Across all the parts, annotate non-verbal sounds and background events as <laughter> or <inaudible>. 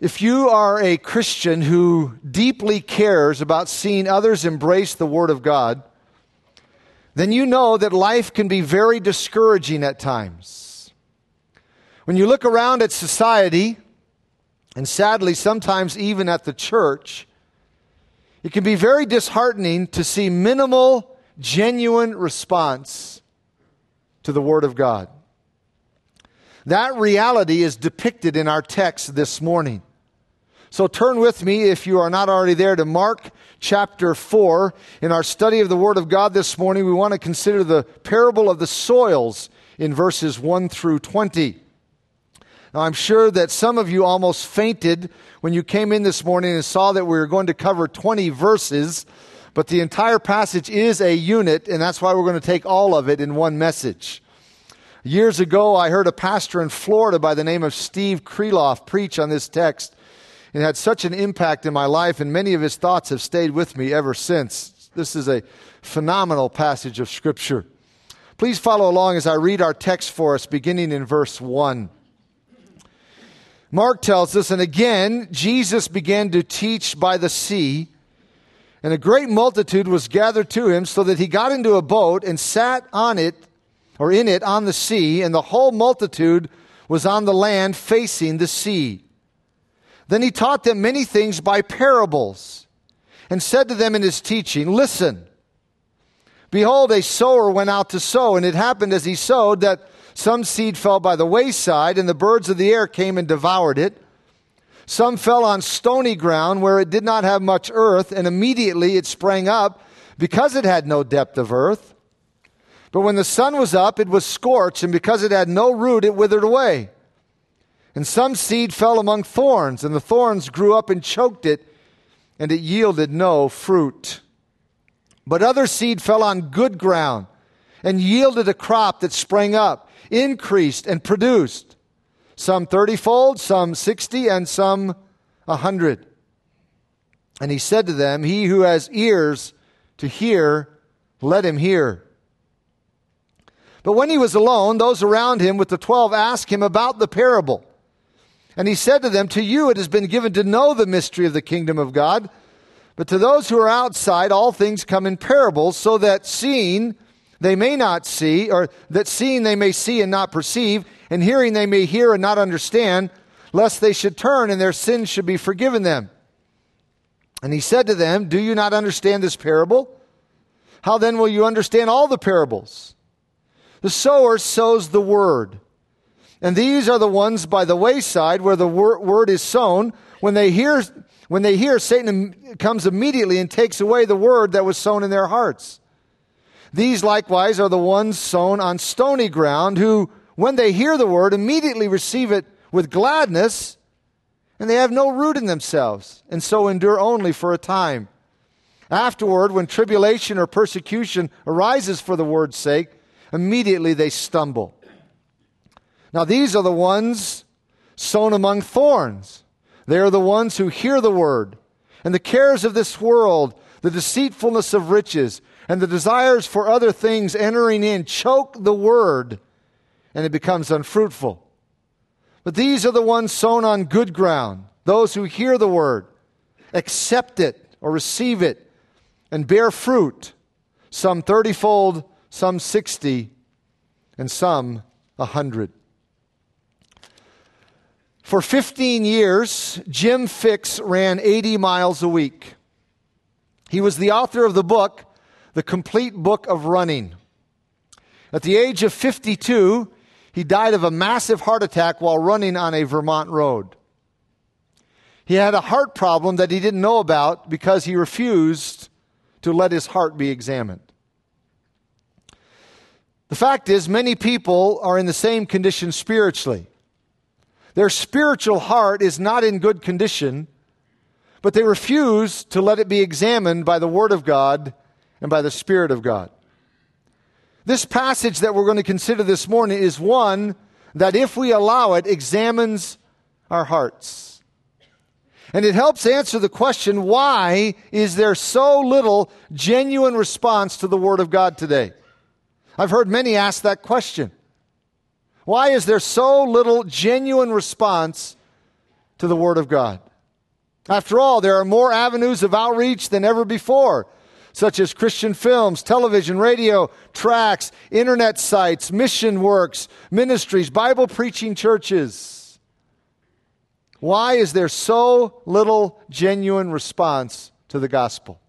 If you are a Christian who deeply cares about seeing others embrace the Word of God, then you know that life can be very discouraging at times. When you look around at society, and sadly, sometimes even at the church, it can be very disheartening to see minimal, genuine response to the Word of God. That reality is depicted in our text this morning. So turn with me, if you are not already there, to Mark chapter 4. In our study of the Word of God this morning, we want to consider the parable of the soils in verses 1 through 20. Now, I'm sure that some of you almost fainted when you came in this morning and saw that we were going to cover 20 verses, but the entire passage is a unit, and that's why we're going to take all of it in one message. Years ago, I heard a pastor in Florida by the name of Steve Kreloff preach on this text it had such an impact in my life, and many of his thoughts have stayed with me ever since. This is a phenomenal passage of Scripture. Please follow along as I read our text for us, beginning in verse 1. Mark tells us, and again, Jesus began to teach by the sea, and a great multitude was gathered to him, so that he got into a boat and sat on it, or in it, on the sea, and the whole multitude was on the land facing the sea. Then he taught them many things by parables and said to them in his teaching, Listen, behold, a sower went out to sow, and it happened as he sowed that some seed fell by the wayside, and the birds of the air came and devoured it. Some fell on stony ground where it did not have much earth, and immediately it sprang up because it had no depth of earth. But when the sun was up, it was scorched, and because it had no root, it withered away. And some seed fell among thorns, and the thorns grew up and choked it, and it yielded no fruit. But other seed fell on good ground and yielded a crop that sprang up, increased, and produced some thirtyfold, some sixty, and some a hundred. And he said to them, He who has ears to hear, let him hear. But when he was alone, those around him with the twelve asked him about the parable. And he said to them, To you it has been given to know the mystery of the kingdom of God, but to those who are outside, all things come in parables, so that seeing they may not see, or that seeing they may see and not perceive, and hearing they may hear and not understand, lest they should turn and their sins should be forgiven them. And he said to them, Do you not understand this parable? How then will you understand all the parables? The sower sows the word. And these are the ones by the wayside where the word is sown. When they hear, when they hear, Satan comes immediately and takes away the word that was sown in their hearts. These likewise are the ones sown on stony ground who, when they hear the word, immediately receive it with gladness, and they have no root in themselves, and so endure only for a time. Afterward, when tribulation or persecution arises for the word's sake, immediately they stumble. Now, these are the ones sown among thorns. They are the ones who hear the word, and the cares of this world, the deceitfulness of riches, and the desires for other things entering in choke the word, and it becomes unfruitful. But these are the ones sown on good ground, those who hear the word, accept it or receive it, and bear fruit, some thirtyfold, some sixty, and some a hundred. For 15 years, Jim Fixx ran 80 miles a week. He was the author of the book, The Complete Book of Running. At the age of 52, he died of a massive heart attack while running on a Vermont road. He had a heart problem that he didn't know about because he refused to let his heart be examined. The fact is, many people are in the same condition spiritually. Their spiritual heart is not in good condition, but they refuse to let it be examined by the Word of God and by the Spirit of God. This passage that we're going to consider this morning is one that, if we allow it, examines our hearts. And it helps answer the question why is there so little genuine response to the Word of God today? I've heard many ask that question. Why is there so little genuine response to the Word of God. After all, there are more avenues of outreach than ever before, such as Christian films, television, radio, tracts, internet sites, mission works, ministries, Bible preaching churches. Why is there so little genuine response to the gospel?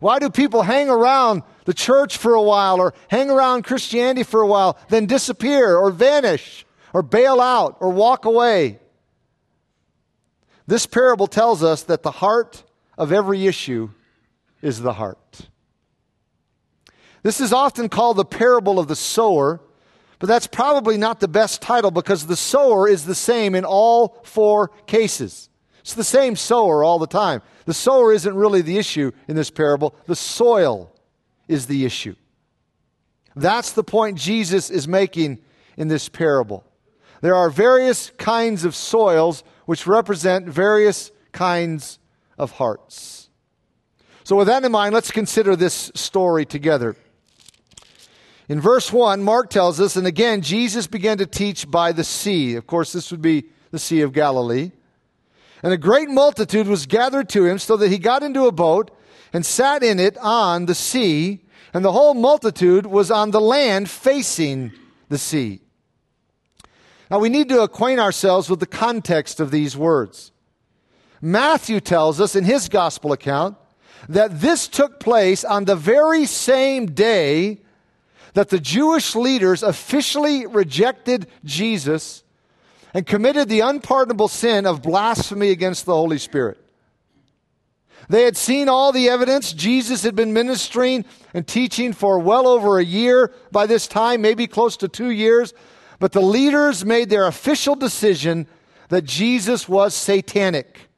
Why do people hang around the church for a while or hang around Christianity for a while, then disappear or vanish or bail out or walk away? This parable tells us that the heart of every issue is the heart. This is often called the parable of the sower, but that's probably not the best title because the sower is the same in all four cases. It's the same sower all the time. The sower isn't really the issue in this parable, the soil is the issue. That's the point Jesus is making in this parable. There are various kinds of soils which represent various kinds of hearts. So, with that in mind, let's consider this story together. In verse 1, Mark tells us, and again, Jesus began to teach by the sea. Of course, this would be the Sea of Galilee. And a great multitude was gathered to him, so that he got into a boat and sat in it on the sea, and the whole multitude was on the land facing the sea. Now, we need to acquaint ourselves with the context of these words. Matthew tells us in his gospel account that this took place on the very same day that the Jewish leaders officially rejected Jesus and committed the unpardonable sin of blasphemy against the Holy Spirit. They had seen all the evidence. Jesus had been ministering and teaching for well over a year by this time, maybe close to two years. But the leaders made their official decision that Jesus was satanic.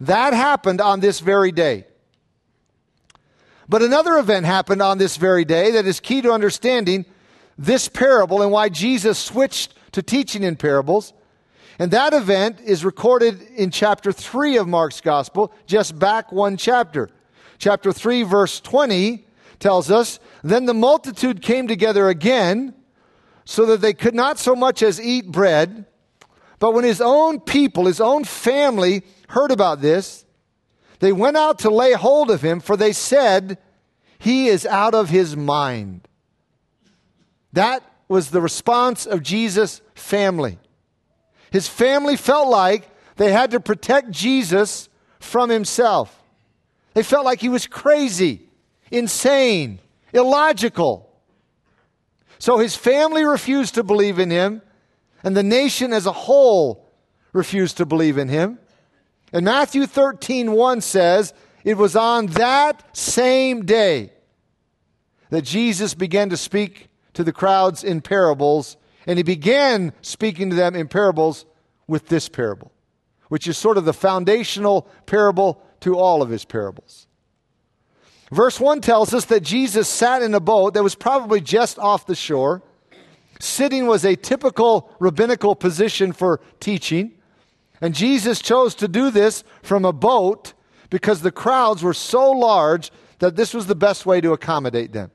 That happened on this very day. But another event happened on this very day that is key to understanding this parable and why Jesus switched to teaching in parables. And that event is recorded in chapter 3 of Mark's gospel, just back one chapter. Chapter 3, verse 20 tells us Then the multitude came together again, so that they could not so much as eat bread. But when his own people, his own family, heard about this, they went out to lay hold of him, for they said, He is out of his mind. That was the response of Jesus' family. His family felt like they had to protect Jesus from himself. They felt like he was crazy, insane, illogical. So his family refused to believe in him, and the nation as a whole refused to believe in him. And Matthew 13, 1 says, It was on that same day that Jesus began to speak to the crowds in parables, and he began speaking to them in parables with this parable, which is sort of the foundational parable to all of his parables. Verse 1 tells us that Jesus sat in a boat that was probably just off the shore. Sitting was a typical rabbinical position for teaching. And Jesus chose to do this from a boat because the crowds were so large that this was the best way to accommodate them.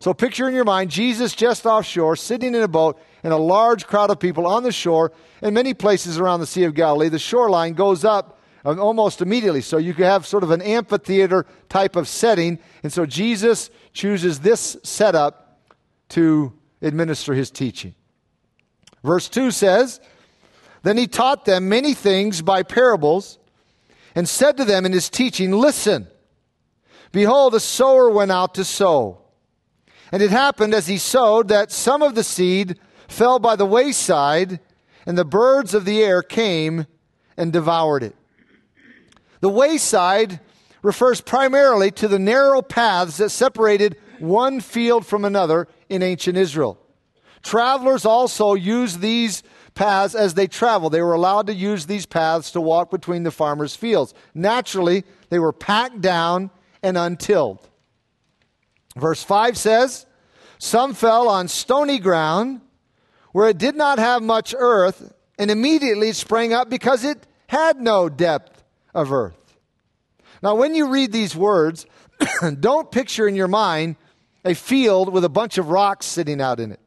So picture in your mind Jesus just offshore, sitting in a boat, and a large crowd of people on the shore. In many places around the Sea of Galilee, the shoreline goes up um, almost immediately. So you could have sort of an amphitheater type of setting. And so Jesus chooses this setup to administer his teaching. Verse 2 says, Then he taught them many things by parables and said to them in his teaching, Listen, behold, a sower went out to sow. And it happened as he sowed that some of the seed fell by the wayside, and the birds of the air came and devoured it. The wayside refers primarily to the narrow paths that separated one field from another in ancient Israel. Travelers also used these paths as they traveled. They were allowed to use these paths to walk between the farmers' fields. Naturally, they were packed down and untilled. Verse 5 says, Some fell on stony ground where it did not have much earth, and immediately sprang up because it had no depth of earth. Now, when you read these words, <coughs> don't picture in your mind a field with a bunch of rocks sitting out in it.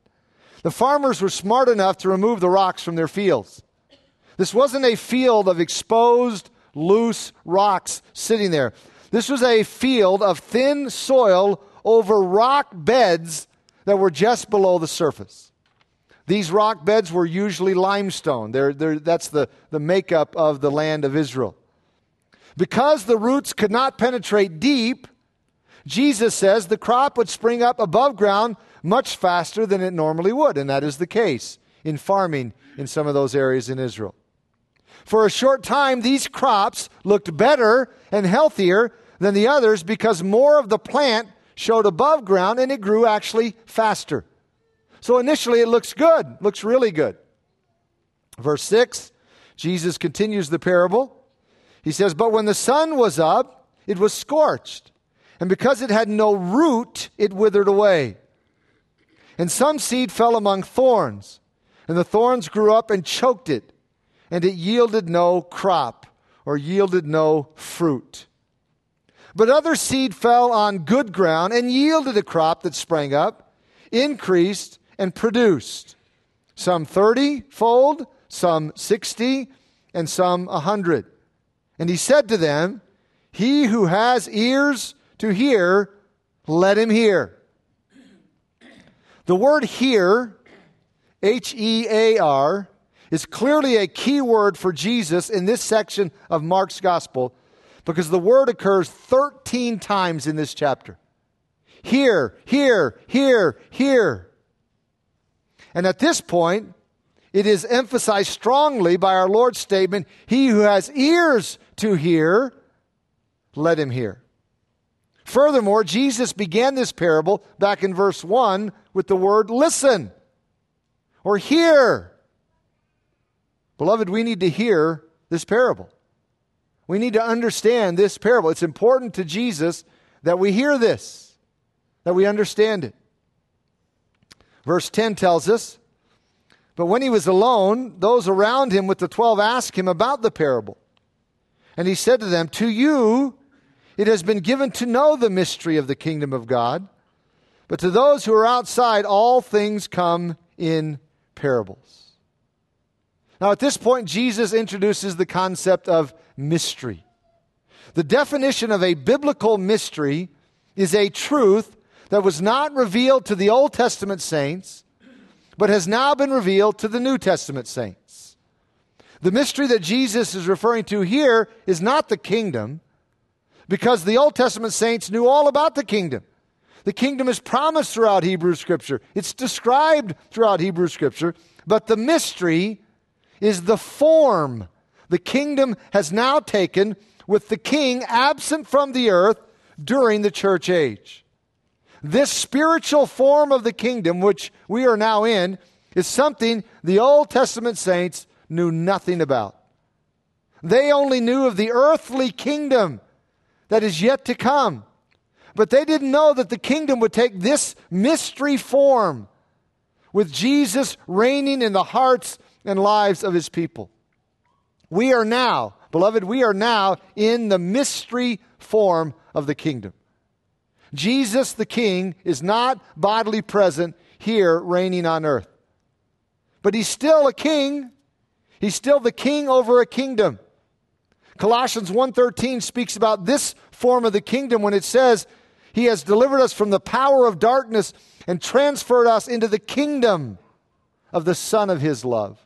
The farmers were smart enough to remove the rocks from their fields. This wasn't a field of exposed, loose rocks sitting there. This was a field of thin soil over rock beds that were just below the surface. These rock beds were usually limestone. They're, they're, that's the, the makeup of the land of Israel. Because the roots could not penetrate deep, Jesus says the crop would spring up above ground much faster than it normally would, and that is the case in farming in some of those areas in Israel. For a short time, these crops looked better and healthier than the others because more of the plant showed above ground and it grew actually faster. So initially, it looks good, looks really good. Verse 6, Jesus continues the parable. He says, But when the sun was up, it was scorched, and because it had no root, it withered away. And some seed fell among thorns, and the thorns grew up and choked it, and it yielded no crop or yielded no fruit. But other seed fell on good ground and yielded a crop that sprang up, increased, and produced. Some 30 fold, some 60, and some a 100. And he said to them, He who has ears to hear, let him hear. The word hear, H E A R, is clearly a key word for Jesus in this section of Mark's gospel because the word occurs 13 times in this chapter. Here, here, here, here. And at this point, it is emphasized strongly by our Lord's statement He who has ears to hear, let him hear. Furthermore, Jesus began this parable back in verse 1 with the word listen or hear. Beloved, we need to hear this parable. We need to understand this parable. It's important to Jesus that we hear this, that we understand it. Verse 10 tells us But when he was alone, those around him with the twelve asked him about the parable. And he said to them, To you it has been given to know the mystery of the kingdom of God, but to those who are outside, all things come in parables. Now, at this point, Jesus introduces the concept of mystery. The definition of a biblical mystery is a truth that was not revealed to the Old Testament saints, but has now been revealed to the New Testament saints. The mystery that Jesus is referring to here is not the kingdom, because the Old Testament saints knew all about the kingdom. The kingdom is promised throughout Hebrew Scripture, it's described throughout Hebrew Scripture, but the mystery is the form the kingdom has now taken with the king absent from the earth during the church age. This spiritual form of the kingdom, which we are now in, is something the Old Testament saints knew nothing about. They only knew of the earthly kingdom that is yet to come. But they didn't know that the kingdom would take this mystery form with Jesus reigning in the hearts and lives of his people. We are now, beloved, we are now in the mystery form of the kingdom. Jesus the King is not bodily present here reigning on earth. But he's still a king. He's still the king over a kingdom. Colossians 1:13 speaks about this form of the kingdom when it says he has delivered us from the power of darkness and transferred us into the kingdom of the son of his love.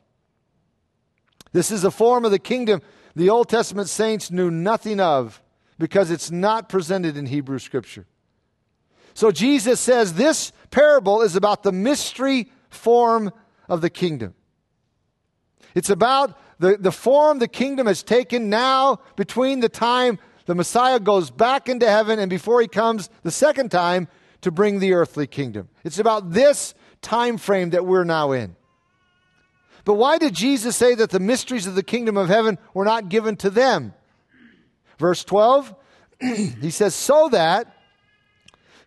This is a form of the kingdom the Old Testament saints knew nothing of because it's not presented in Hebrew Scripture. So Jesus says this parable is about the mystery form of the kingdom. It's about the, the form the kingdom has taken now between the time the Messiah goes back into heaven and before he comes the second time to bring the earthly kingdom. It's about this time frame that we're now in. But why did Jesus say that the mysteries of the kingdom of heaven were not given to them? Verse 12, <clears throat> he says, So that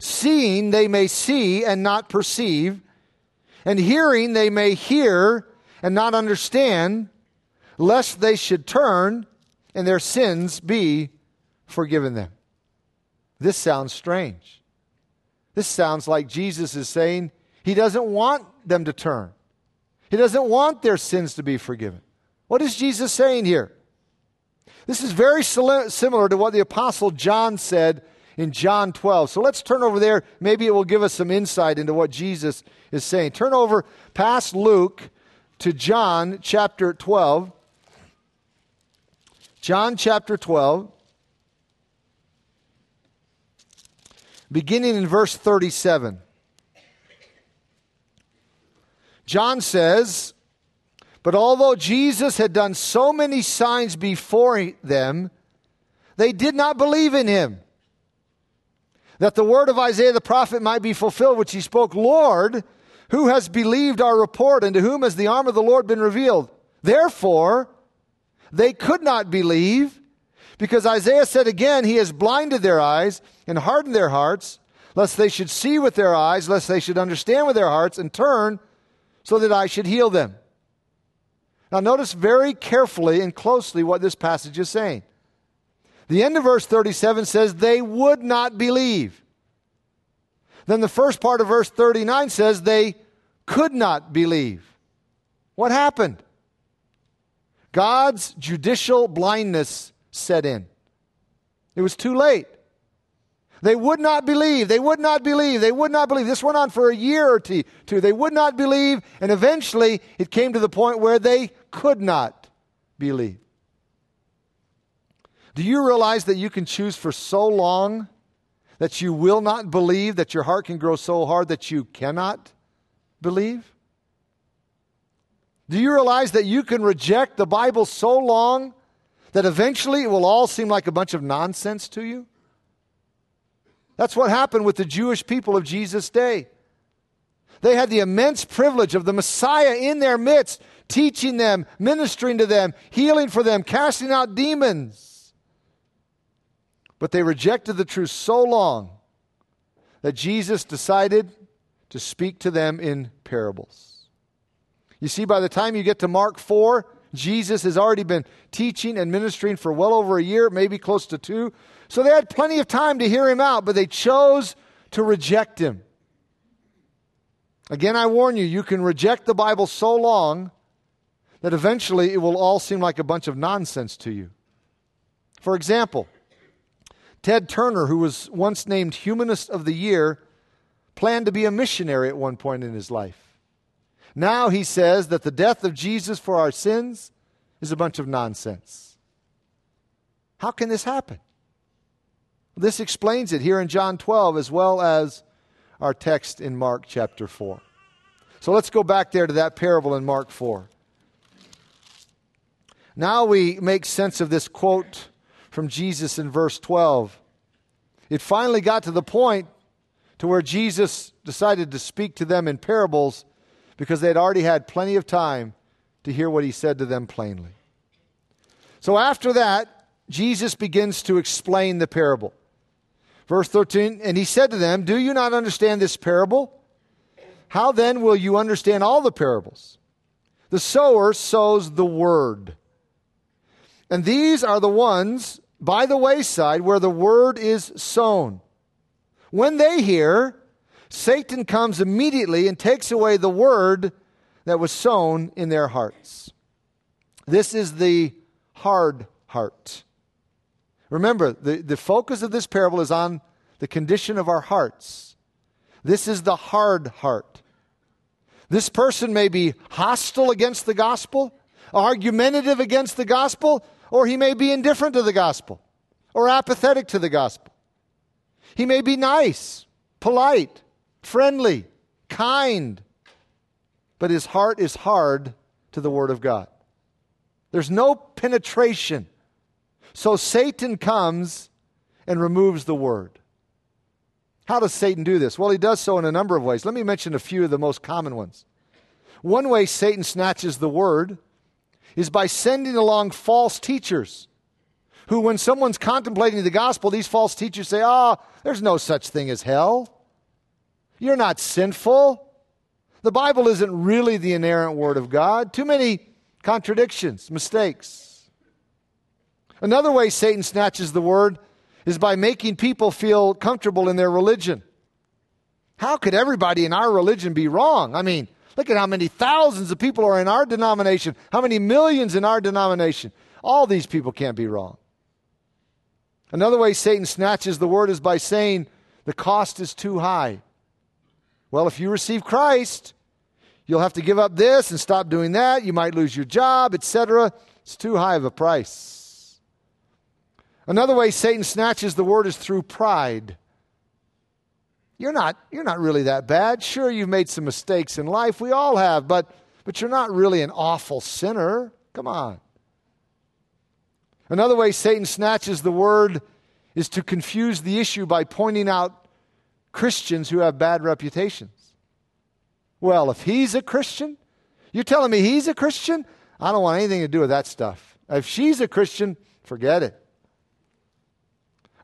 seeing they may see and not perceive, and hearing they may hear and not understand, lest they should turn and their sins be forgiven them. This sounds strange. This sounds like Jesus is saying he doesn't want them to turn. He doesn't want their sins to be forgiven. What is Jesus saying here? This is very similar to what the Apostle John said in John 12. So let's turn over there. Maybe it will give us some insight into what Jesus is saying. Turn over past Luke to John chapter 12. John chapter 12, beginning in verse 37. John says, But although Jesus had done so many signs before them, they did not believe in him. That the word of Isaiah the prophet might be fulfilled, which he spoke, Lord, who has believed our report, and to whom has the arm of the Lord been revealed? Therefore, they could not believe, because Isaiah said again, He has blinded their eyes and hardened their hearts, lest they should see with their eyes, lest they should understand with their hearts, and turn so that I should heal them. Now, notice very carefully and closely what this passage is saying. The end of verse 37 says, They would not believe. Then the first part of verse 39 says, They could not believe. What happened? God's judicial blindness set in. It was too late. They would not believe. They would not believe. They would not believe. This went on for a year or two. They would not believe, and eventually it came to the point where they could not believe. Do you realize that you can choose for so long that you will not believe, that your heart can grow so hard that you cannot believe? Do you realize that you can reject the Bible so long that eventually it will all seem like a bunch of nonsense to you? That's what happened with the Jewish people of Jesus' day. They had the immense privilege of the Messiah in their midst, teaching them, ministering to them, healing for them, casting out demons. But they rejected the truth so long that Jesus decided to speak to them in parables. You see, by the time you get to Mark 4, Jesus has already been teaching and ministering for well over a year, maybe close to two. So they had plenty of time to hear him out, but they chose to reject him. Again, I warn you, you can reject the Bible so long that eventually it will all seem like a bunch of nonsense to you. For example, Ted Turner, who was once named Humanist of the Year, planned to be a missionary at one point in his life. Now he says that the death of Jesus for our sins is a bunch of nonsense. How can this happen? This explains it here in John 12 as well as our text in Mark chapter 4. So let's go back there to that parable in Mark 4. Now we make sense of this quote from Jesus in verse 12. It finally got to the point to where Jesus decided to speak to them in parables because they had already had plenty of time to hear what he said to them plainly. So after that, Jesus begins to explain the parable. Verse 13, and he said to them, Do you not understand this parable? How then will you understand all the parables? The sower sows the word. And these are the ones by the wayside where the word is sown. When they hear, Satan comes immediately and takes away the word that was sown in their hearts. This is the hard heart. Remember, the, the focus of this parable is on the condition of our hearts. This is the hard heart. This person may be hostile against the gospel, argumentative against the gospel, or he may be indifferent to the gospel or apathetic to the gospel. He may be nice, polite, friendly, kind, but his heart is hard to the Word of God. There's no penetration. So Satan comes and removes the word. How does Satan do this? Well, he does so in a number of ways. Let me mention a few of the most common ones. One way Satan snatches the word is by sending along false teachers who, when someone's contemplating the gospel, these false teachers say, Ah, oh, there's no such thing as hell. You're not sinful. The Bible isn't really the inerrant word of God. Too many contradictions, mistakes. Another way Satan snatches the word is by making people feel comfortable in their religion. How could everybody in our religion be wrong? I mean, Look at how many thousands of people are in our denomination, how many millions in our denomination. All these people can't be wrong. Another way Satan snatches the word is by saying the cost is too high. Well, if you receive Christ, you'll have to give up this and stop doing that. You might lose your job, etc. It's too high of a price. Another way Satan snatches the word is through pride. You're not, you're not really that bad. Sure, you've made some mistakes in life. We all have, but, but you're not really an awful sinner. Come on. Another way Satan snatches the word is to confuse the issue by pointing out Christians who have bad reputations. Well, if he's a Christian, you're telling me he's a Christian? I don't want anything to do with that stuff. If she's a Christian, forget it.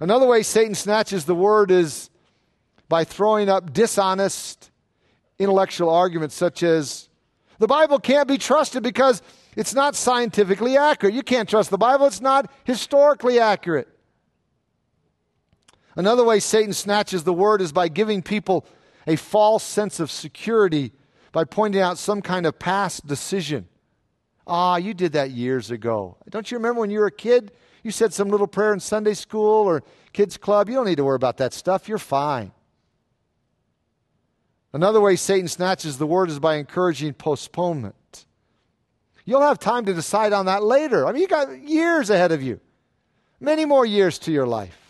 Another way Satan snatches the word is by throwing up dishonest intellectual arguments such as the Bible can't be trusted because it's not scientifically accurate. You can't trust the Bible, it's not historically accurate. Another way Satan snatches the word is by giving people a false sense of security by pointing out some kind of past decision. Ah, you did that years ago. Don't you remember when you were a kid? You said some little prayer in Sunday school or kids' club. You don't need to worry about that stuff. You're fine. Another way Satan snatches the word is by encouraging postponement. You'll have time to decide on that later. I mean, you got years ahead of you, many more years to your life.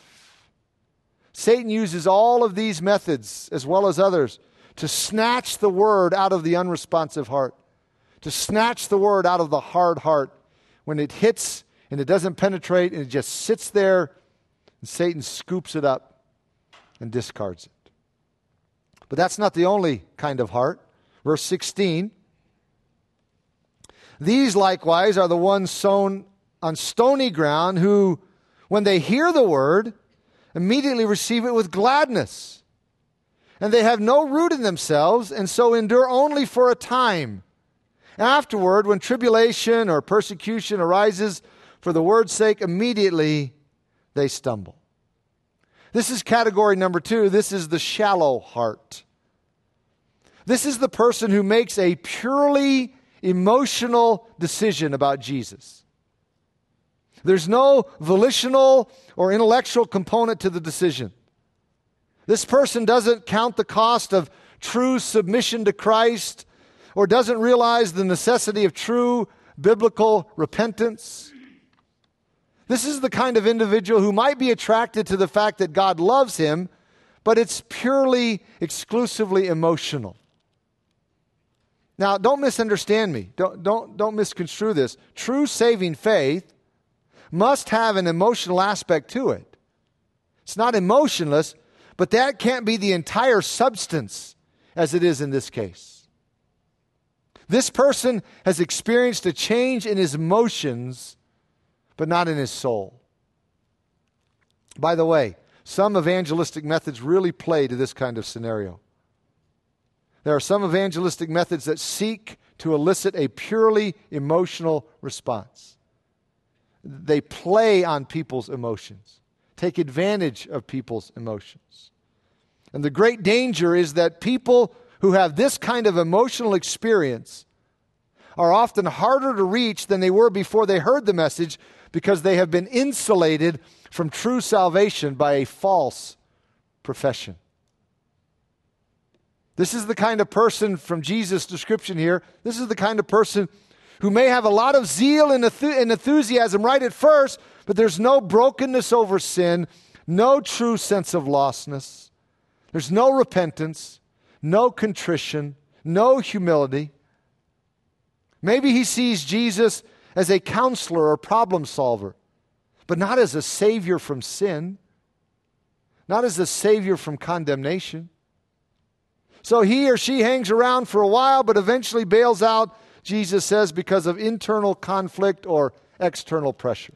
Satan uses all of these methods, as well as others, to snatch the word out of the unresponsive heart, to snatch the word out of the hard heart. When it hits and it doesn't penetrate and it just sits there, and Satan scoops it up and discards it. But that's not the only kind of heart. Verse 16 These likewise are the ones sown on stony ground who, when they hear the word, immediately receive it with gladness. And they have no root in themselves, and so endure only for a time. Afterward, when tribulation or persecution arises for the word's sake, immediately they stumble. This is category number two. This is the shallow heart. This is the person who makes a purely emotional decision about Jesus. There's no volitional or intellectual component to the decision. This person doesn't count the cost of true submission to Christ or doesn't realize the necessity of true biblical repentance. This is the kind of individual who might be attracted to the fact that God loves him, but it's purely, exclusively emotional. Now, don't misunderstand me. Don't, don't, don't misconstrue this. True saving faith must have an emotional aspect to it. It's not emotionless, but that can't be the entire substance as it is in this case. This person has experienced a change in his emotions, but not in his soul. By the way, some evangelistic methods really play to this kind of scenario. There are some evangelistic methods that seek to elicit a purely emotional response they play on people's emotions, take advantage of people's emotions. And the great danger is that people who have this kind of emotional experience are often harder to reach than they were before they heard the message because they have been insulated from true salvation by a false profession. This is the kind of person from Jesus' description here. This is the kind of person who may have a lot of zeal and, enthusiasm right at first, but there's no brokenness over sin, no true sense of lostness. There's no repentance, no contrition, no humility. Maybe he sees Jesus as a counselor or problem solver, but not as a savior from sin, not as a savior from condemnation. So he or she hangs around for a while, but eventually bails out Jesus says, because of internal conflict or external pressure.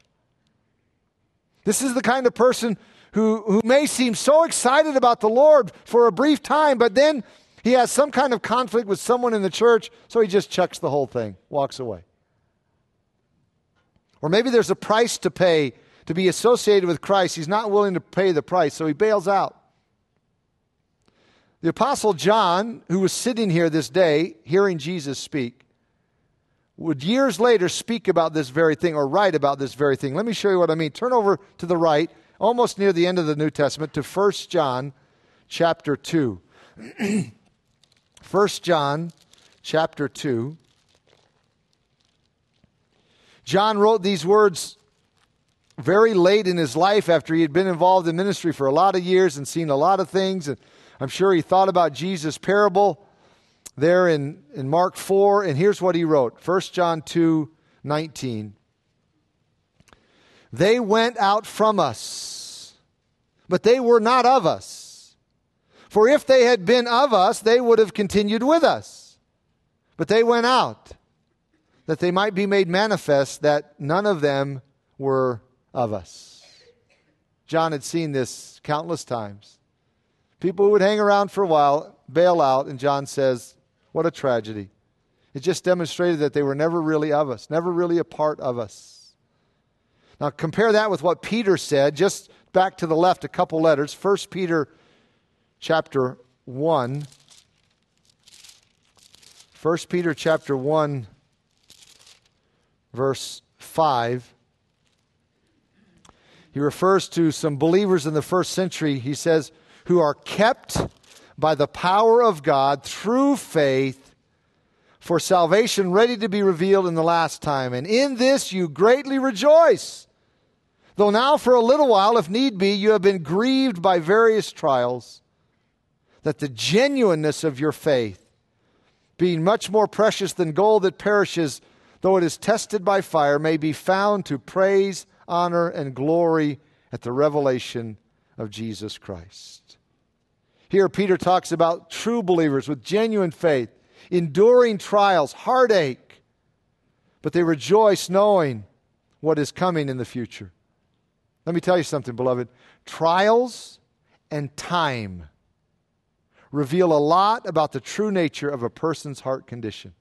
This is the kind of person who, who may seem so excited about the Lord for a brief time, but then he has some kind of conflict with someone in the church, so he just chucks the whole thing, walks away. Or maybe there's a price to pay to be associated with Christ. He's not willing to pay the price, so he bails out. The Apostle John, who was sitting here this day hearing Jesus speak, would years later speak about this very thing or write about this very thing. Let me show you what I mean. Turn over to the right, almost near the end of the New Testament, to 1 John chapter 2. <clears throat> 1 John chapter 2. John wrote these words very late in his life after he had been involved in ministry for a lot of years and seen a lot of things. And I'm sure he thought about Jesus' parable there in, in Mark 4, and here's what he wrote 1 John 2 19. They went out from us, but they were not of us. For if they had been of us, they would have continued with us. But they went out, that they might be made manifest that none of them were of us. John had seen this countless times. People would hang around for a while, bail out, and John says, what a tragedy. It just demonstrated that they were never really of us, never really a part of us. Now compare that with what Peter said, just back to the left a couple letters. 1 Peter chapter 1. 1 Peter chapter 1 verse 5. He refers to some believers in the first century. He says, who are kept by the power of God through faith for salvation ready to be revealed in the last time. And in this you greatly rejoice. Though now, for a little while, if need be, you have been grieved by various trials, that the genuineness of your faith, being much more precious than gold that perishes, though it is tested by fire, may be found to praise, honor, and glory at the revelation of Jesus Christ. Here, Peter talks about true believers with genuine faith, enduring trials, heartache, but they rejoice knowing what is coming in the future. Let me tell you something, beloved. Trials and time reveal a lot about the true nature of a person's heart condition.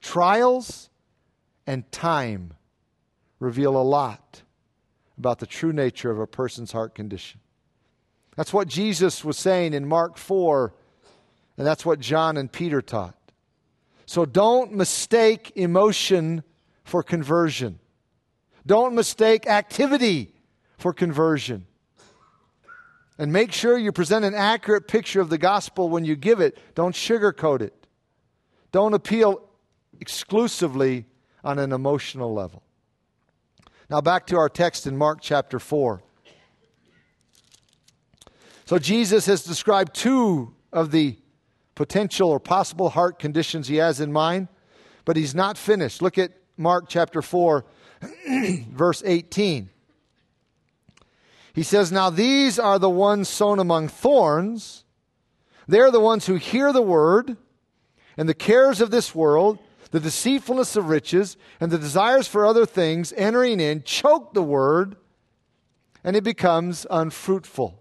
Trials and time reveal a lot about the true nature of a person's heart condition. That's what Jesus was saying in Mark 4, and that's what John and Peter taught. So don't mistake emotion for conversion. Don't mistake activity for conversion. And make sure you present an accurate picture of the gospel when you give it. Don't sugarcoat it. Don't appeal exclusively on an emotional level. Now, back to our text in Mark chapter 4. So Jesus has described two of the potential or possible heart conditions he has in mind, but he's not finished. Look at Mark chapter 4, <clears throat> verse 18. He says, Now these are the ones sown among thorns. They're the ones who hear the word, and the cares of this world, the deceitfulness of riches, and the desires for other things entering in choke the word, and it becomes unfruitful.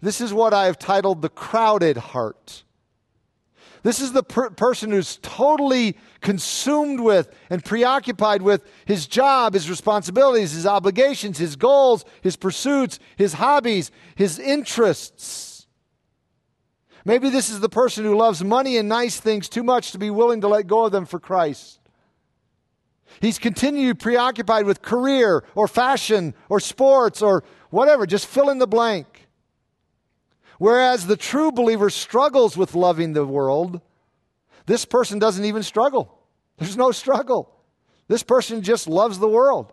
This is what I have titled the crowded heart. This is the per- person who's totally consumed with and preoccupied with his job, his responsibilities, his obligations, his goals, his pursuits, his hobbies, his interests. Maybe this is the person who loves money and nice things too much to be willing to let go of them for Christ. He's continually preoccupied with career or fashion or sports or whatever, just fill in the blank. Whereas the true believer struggles with loving the world, this person doesn't even struggle. There's no struggle. This person just loves the world.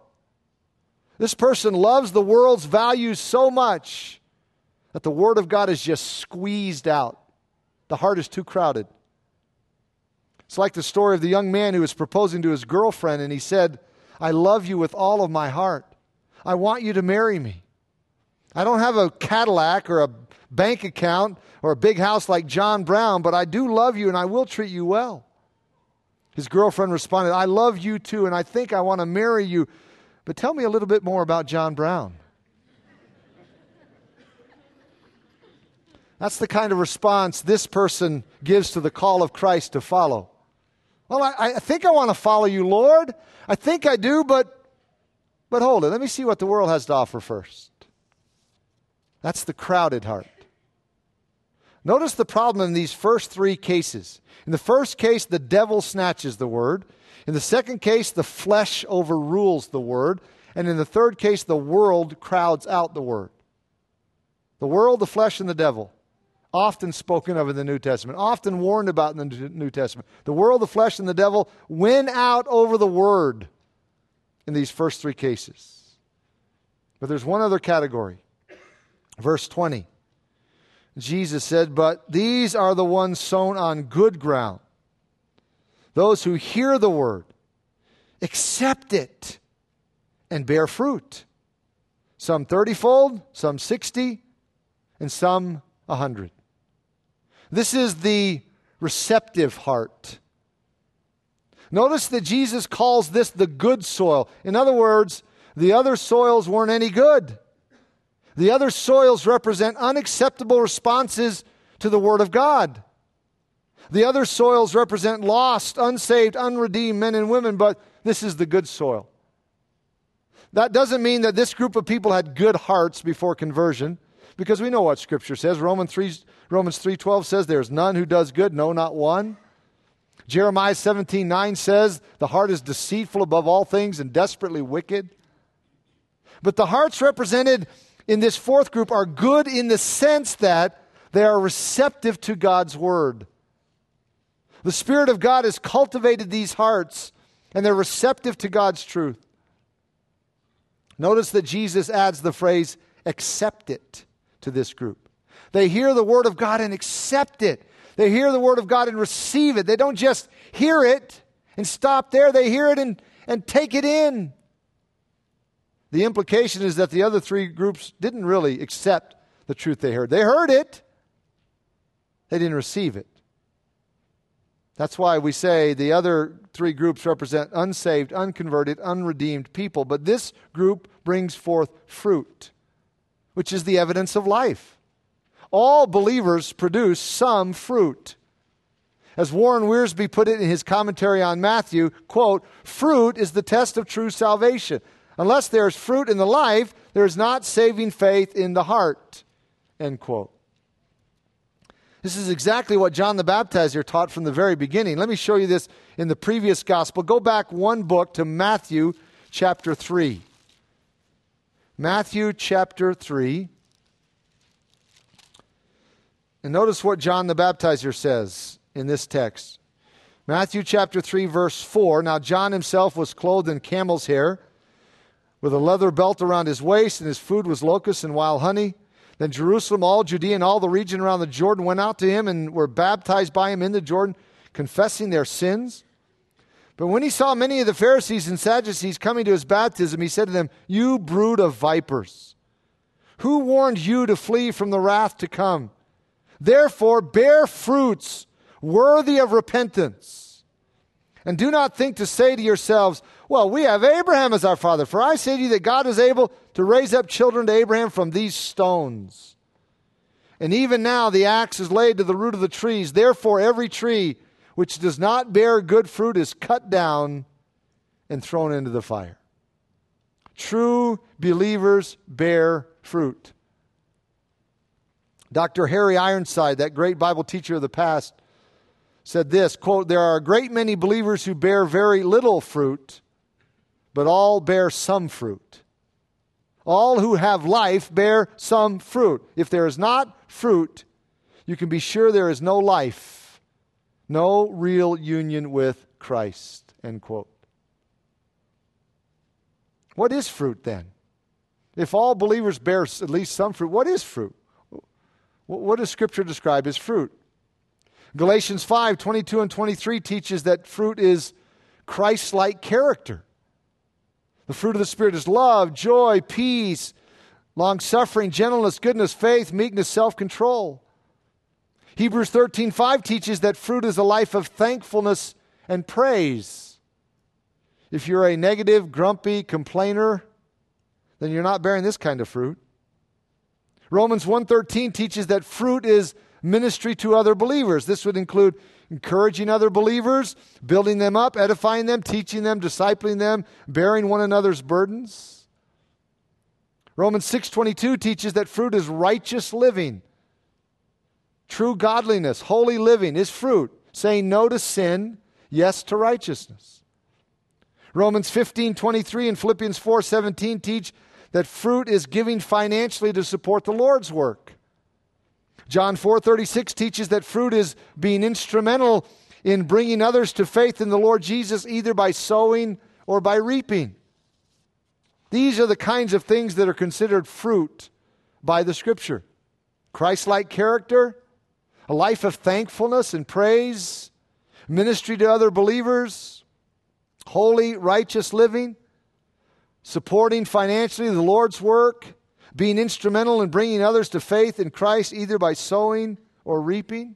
This person loves the world's values so much that the Word of God is just squeezed out. The heart is too crowded. It's like the story of the young man who was proposing to his girlfriend, and he said, I love you with all of my heart. I want you to marry me. I don't have a Cadillac or a bank account or a big house like John Brown, but I do love you and I will treat you well. His girlfriend responded, I love you too, and I think I want to marry you, but tell me a little bit more about John Brown. That's the kind of response this person gives to the call of Christ to follow. Well, I, I think I want to follow you, Lord. I think I do, but, but hold it. Let me see what the world has to offer first. That's the crowded heart. Notice the problem in these first three cases. In the first case, the devil snatches the word. In the second case, the flesh overrules the word. And in the third case, the world crowds out the word. The world, the flesh, and the devil. Often spoken of in the New Testament, often warned about in the New Testament. The world, the flesh, and the devil win out over the word in these first three cases. But there's one other category. Verse 20. Jesus said, But these are the ones sown on good ground. Those who hear the word, accept it, and bear fruit. Some thirtyfold, some sixty, and some a hundred. This is the receptive heart. Notice that Jesus calls this the good soil. In other words, the other soils weren't any good. The other soils represent unacceptable responses to the Word of God. The other soils represent lost, unsaved, unredeemed men and women, but this is the good soil. That doesn't mean that this group of people had good hearts before conversion, because we know what Scripture says. Romans 3, Romans 3.12 says, There's none who does good, no, not one. Jeremiah 17, 9 says, The heart is deceitful above all things and desperately wicked. But the hearts represented in this fourth group are good in the sense that they are receptive to God's word. The Spirit of God has cultivated these hearts, and they're receptive to God's truth. Notice that Jesus adds the phrase, accept it, to this group. They hear the Word of God and accept it. They hear the Word of God and receive it. They don't just hear it and stop there, they hear it and, and take it in. The implication is that the other three groups didn't really accept the truth they heard. They heard it, they didn't receive it. That's why we say the other three groups represent unsaved, unconverted, unredeemed people. But this group brings forth fruit, which is the evidence of life. All believers produce some fruit. As Warren Wiersbe put it in his commentary on Matthew, quote, fruit is the test of true salvation. Unless there is fruit in the life, there is not saving faith in the heart. End quote. This is exactly what John the Baptizer taught from the very beginning. Let me show you this in the previous gospel. Go back one book to Matthew chapter 3. Matthew chapter 3. And notice what John the Baptizer says in this text. Matthew chapter 3, verse 4. Now, John himself was clothed in camel's hair with a leather belt around his waist, and his food was locusts and wild honey. Then Jerusalem, all Judea, and all the region around the Jordan went out to him and were baptized by him in the Jordan, confessing their sins. But when he saw many of the Pharisees and Sadducees coming to his baptism, he said to them, You brood of vipers, who warned you to flee from the wrath to come? Therefore, bear fruits worthy of repentance. And do not think to say to yourselves, well, we have Abraham as our father. For I say to you that God is able to raise up children to Abraham from these stones. And even now the axe is laid to the root of the trees. Therefore, every tree which does not bear good fruit is cut down and thrown into the fire. True believers bear fruit. Dr. Harry Ironside, that great Bible teacher of the past, said this quote, There are a great many believers who bear very little fruit, but all bear some fruit. All who have life bear some fruit. If there is not fruit, you can be sure there is no life, no real union with Christ. End quote. What is fruit then? If all believers bear at least some fruit, what is fruit? What does Scripture describe as fruit? Galatians 5 22 and 23 teaches that fruit is Christ like character. The fruit of the Spirit is love, joy, peace, long suffering, gentleness, goodness, faith, meekness, self control. Hebrews 13 5 teaches that fruit is a life of thankfulness and praise. If you're a negative, grumpy complainer, then you're not bearing this kind of fruit. Romans 1:13 teaches that fruit is ministry to other believers. This would include encouraging other believers, building them up, edifying them, teaching them, discipling them, bearing one another's burdens. Romans 6:22 teaches that fruit is righteous living. True godliness, holy living is fruit, saying no to sin, yes to righteousness. Romans 15 23 and Philippians 4 17 teach that fruit is giving financially to support the Lord's work. John 4:36 teaches that fruit is being instrumental in bringing others to faith in the Lord Jesus either by sowing or by reaping. These are the kinds of things that are considered fruit by the scripture. Christ-like character, a life of thankfulness and praise, ministry to other believers, holy righteous living, supporting financially the Lord's work, being instrumental in bringing others to faith in Christ either by sowing or reaping.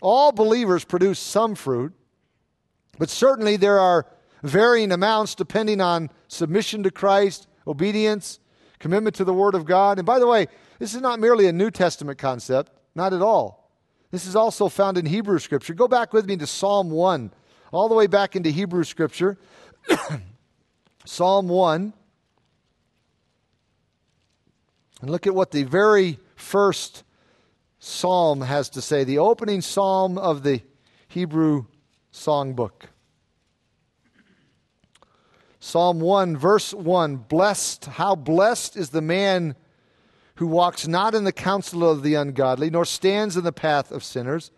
All believers produce some fruit, but certainly there are varying amounts depending on submission to Christ, obedience, commitment to the Word of God. And by the way, this is not merely a New Testament concept, not at all. This is also found in Hebrew Scripture. Go back with me to Psalm 1, all the way back into Hebrew Scripture. <coughs> Psalm 1. And look at what the very first psalm has to say, the opening psalm of the Hebrew songbook. Psalm 1, verse 1 Blessed, how blessed is the man who walks not in the counsel of the ungodly, nor stands in the path of sinners,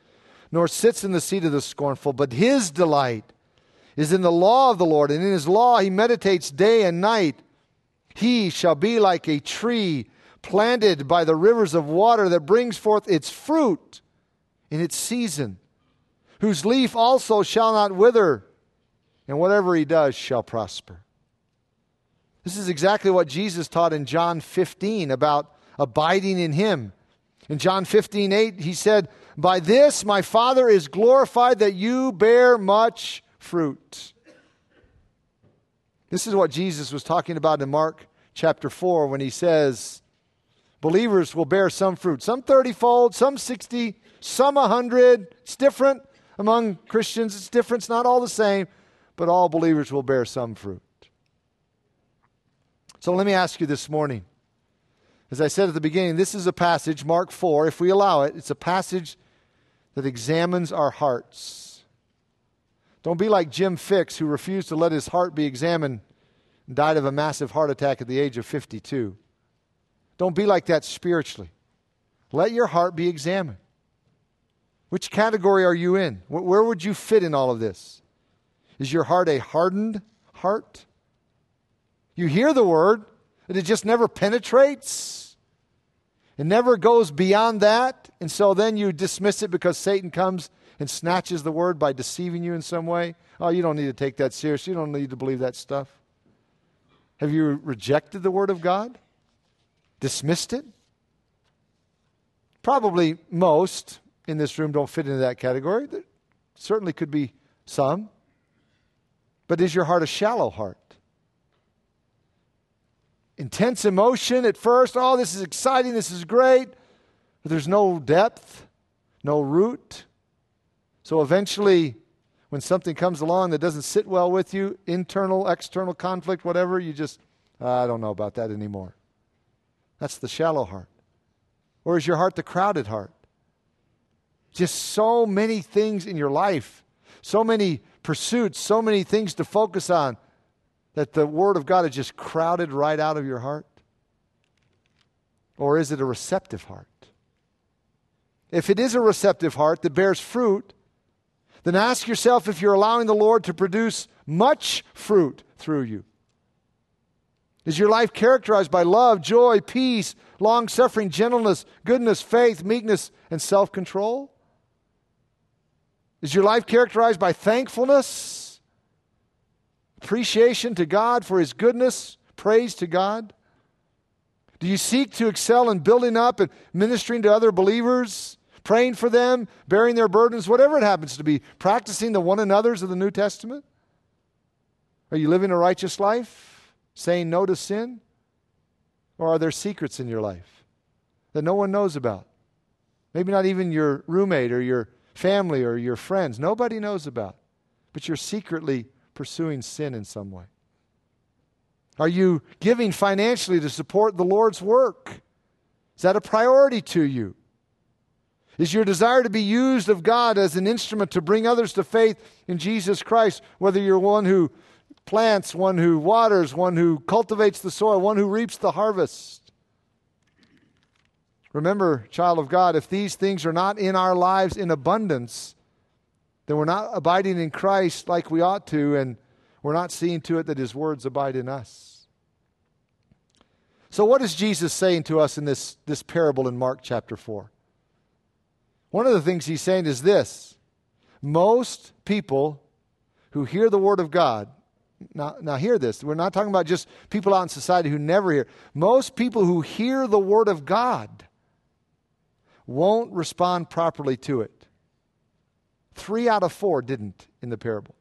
nor sits in the seat of the scornful, but his delight is in the law of the Lord, and in his law he meditates day and night. He shall be like a tree planted by the rivers of water that brings forth its fruit in its season, whose leaf also shall not wither, and whatever he does shall prosper. This is exactly what Jesus taught in John 15 about abiding in him. In John 15, 8, he said, By this my Father is glorified that you bear much fruit. This is what Jesus was talking about in Mark chapter 4 when he says, believers will bear some fruit, some 30 fold, some 60, some 100. It's different among Christians, it's different, it's not all the same, but all believers will bear some fruit. So let me ask you this morning. As I said at the beginning, this is a passage, Mark 4, if we allow it, it's a passage that examines our hearts. Don't be like Jim Fixx, who refused to let his heart be examined and died of a massive heart attack at the age of 52. Don't be like that spiritually. Let your heart be examined. Which category are you in? Where would you fit in all of this? Is your heart a hardened heart? You hear the word, and it just never penetrates. It never goes beyond that. And so then you dismiss it because Satan comes and snatches the word by deceiving you in some way. Oh, you don't need to take that seriously. You don't need to believe that stuff. Have you rejected the word of God? Dismissed it. Probably most in this room don't fit into that category. There certainly could be some. But is your heart a shallow heart? Intense emotion at first. Oh, this is exciting. This is great. But there's no depth, no root. So eventually, when something comes along that doesn't sit well with you, internal, external conflict, whatever, you just, ah, I don't know about that anymore. That's the shallow heart. Or is your heart the crowded heart? Just so many things in your life, so many pursuits, so many things to focus on that the Word of God is just crowded right out of your heart? Or is it a receptive heart? If it is a receptive heart that bears fruit, then ask yourself if you're allowing the Lord to produce much fruit through you. Is your life characterized by love, joy, peace, long suffering, gentleness, goodness, faith, meekness, and self control? Is your life characterized by thankfulness, appreciation to God for His goodness, praise to God? Do you seek to excel in building up and ministering to other believers, praying for them, bearing their burdens, whatever it happens to be, practicing the one another's of the New Testament? Are you living a righteous life? Saying no to sin? Or are there secrets in your life that no one knows about? Maybe not even your roommate or your family or your friends. Nobody knows about. But you're secretly pursuing sin in some way. Are you giving financially to support the Lord's work? Is that a priority to you? Is your desire to be used of God as an instrument to bring others to faith in Jesus Christ, whether you're one who plants, one who waters, one who cultivates the soil, one who reaps the harvest? Remember, child of God, if these things are not in our lives in abundance, then we're not abiding in Christ like we ought to, and we're not seeing to it that His words abide in us. So, what is Jesus saying to us in this, this parable in Mark chapter 4? One of the things He's saying is this most people who hear the Word of God, now, now hear this, we're not talking about just people out in society who never hear. Most people who hear the Word of God won't respond properly to it. Three out of four didn't in the parable.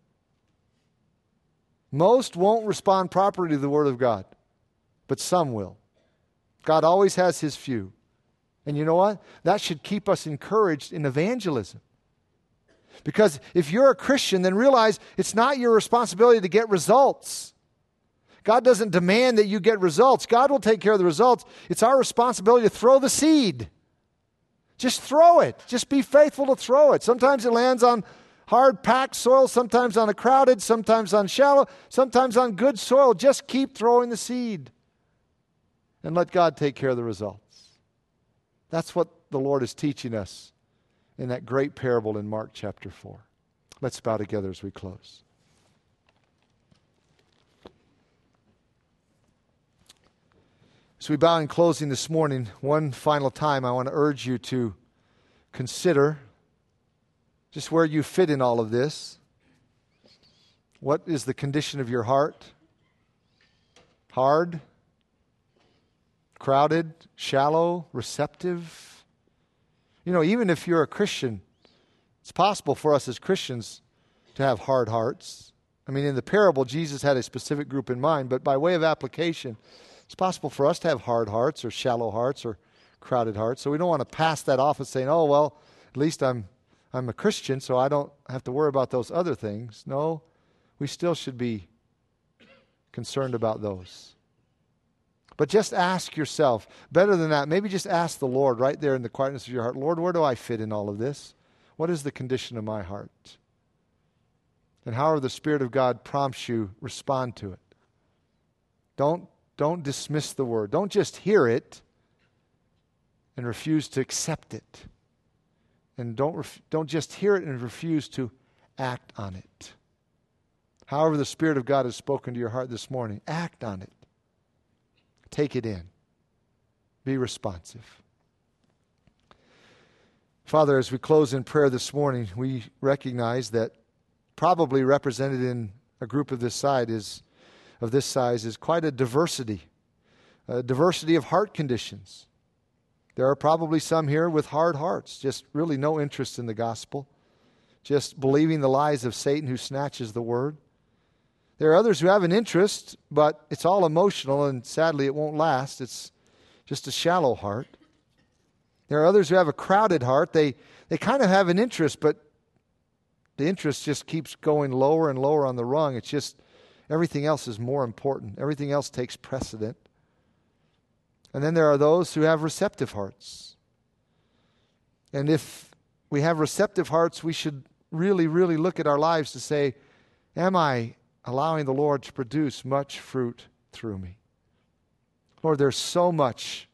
Most won't respond properly to the Word of God, but some will. God always has His few. And you know what? That should keep us encouraged in evangelism. Because if you're a Christian, then realize it's not your responsibility to get results. God doesn't demand that you get results. God will take care of the results. It's our responsibility to throw the seed. Just throw it. Just be faithful to throw it. Sometimes it lands on hard packed soil, sometimes on a crowded, sometimes on shallow, sometimes on good soil. Just keep throwing the seed and let God take care of the results. That's what the Lord is teaching us in that great parable in Mark chapter 4. Let's bow together as we close. As we bow in closing this morning, one final time, I want to urge you to consider just where you fit in all of this. What is the condition of your heart? Hard? Crowded? Shallow? Receptive? You know, even if you're a Christian, it's possible for us as Christians to have hard hearts. I mean, in the parable, Jesus had a specific group in mind, but by way of application, it's possible for us to have hard hearts or shallow hearts or crowded hearts. So we don't want to pass that off as saying, oh, well, at least I'm I'm a Christian, so I don't have to worry about those other things. No, we still should be concerned about those. But just ask yourself, better than that, maybe just ask the Lord right there in the quietness of your heart Lord, where do I fit in all of this? What is the condition of my heart? And however the Spirit of God prompts you, respond to it. Don't, don't dismiss the word. Don't just hear it and refuse to accept it. And don't, ref- don't just hear it and refuse to act on it. However, the Spirit of God has spoken to your heart this morning, act on it. Take it in. Be responsive. Father, as we close in prayer this morning, we recognize that probably represented in a group of this size is of this size is quite a diversity, a diversity of heart conditions. There are probably some here with hard hearts, just really no interest in the gospel, just believing the lies of Satan who snatches the word. There are others who have an interest, but it's all emotional, and sadly, it won't last. It's just a shallow heart. There are others who have a crowded heart. They, they kind of have an interest, but the interest just keeps going lower and lower on the rung. It's just everything else is more important, everything else takes precedent. And then there are those who have receptive hearts. And if we have receptive hearts, we should really, really look at our lives to say, Am I allowing the Lord to produce much fruit through me? Lord, there's so much,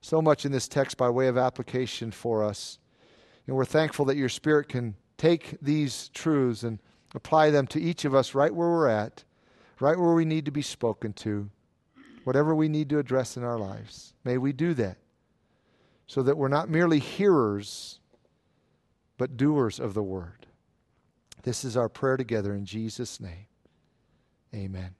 so much in this text by way of application for us. And we're thankful that your Spirit can take these truths and apply them to each of us right where we're at, right where we need to be spoken to whatever we need to address in our lives. May we do that so that we're not merely hearers, but doers of the word. This is our prayer together in Jesus' name. Amen.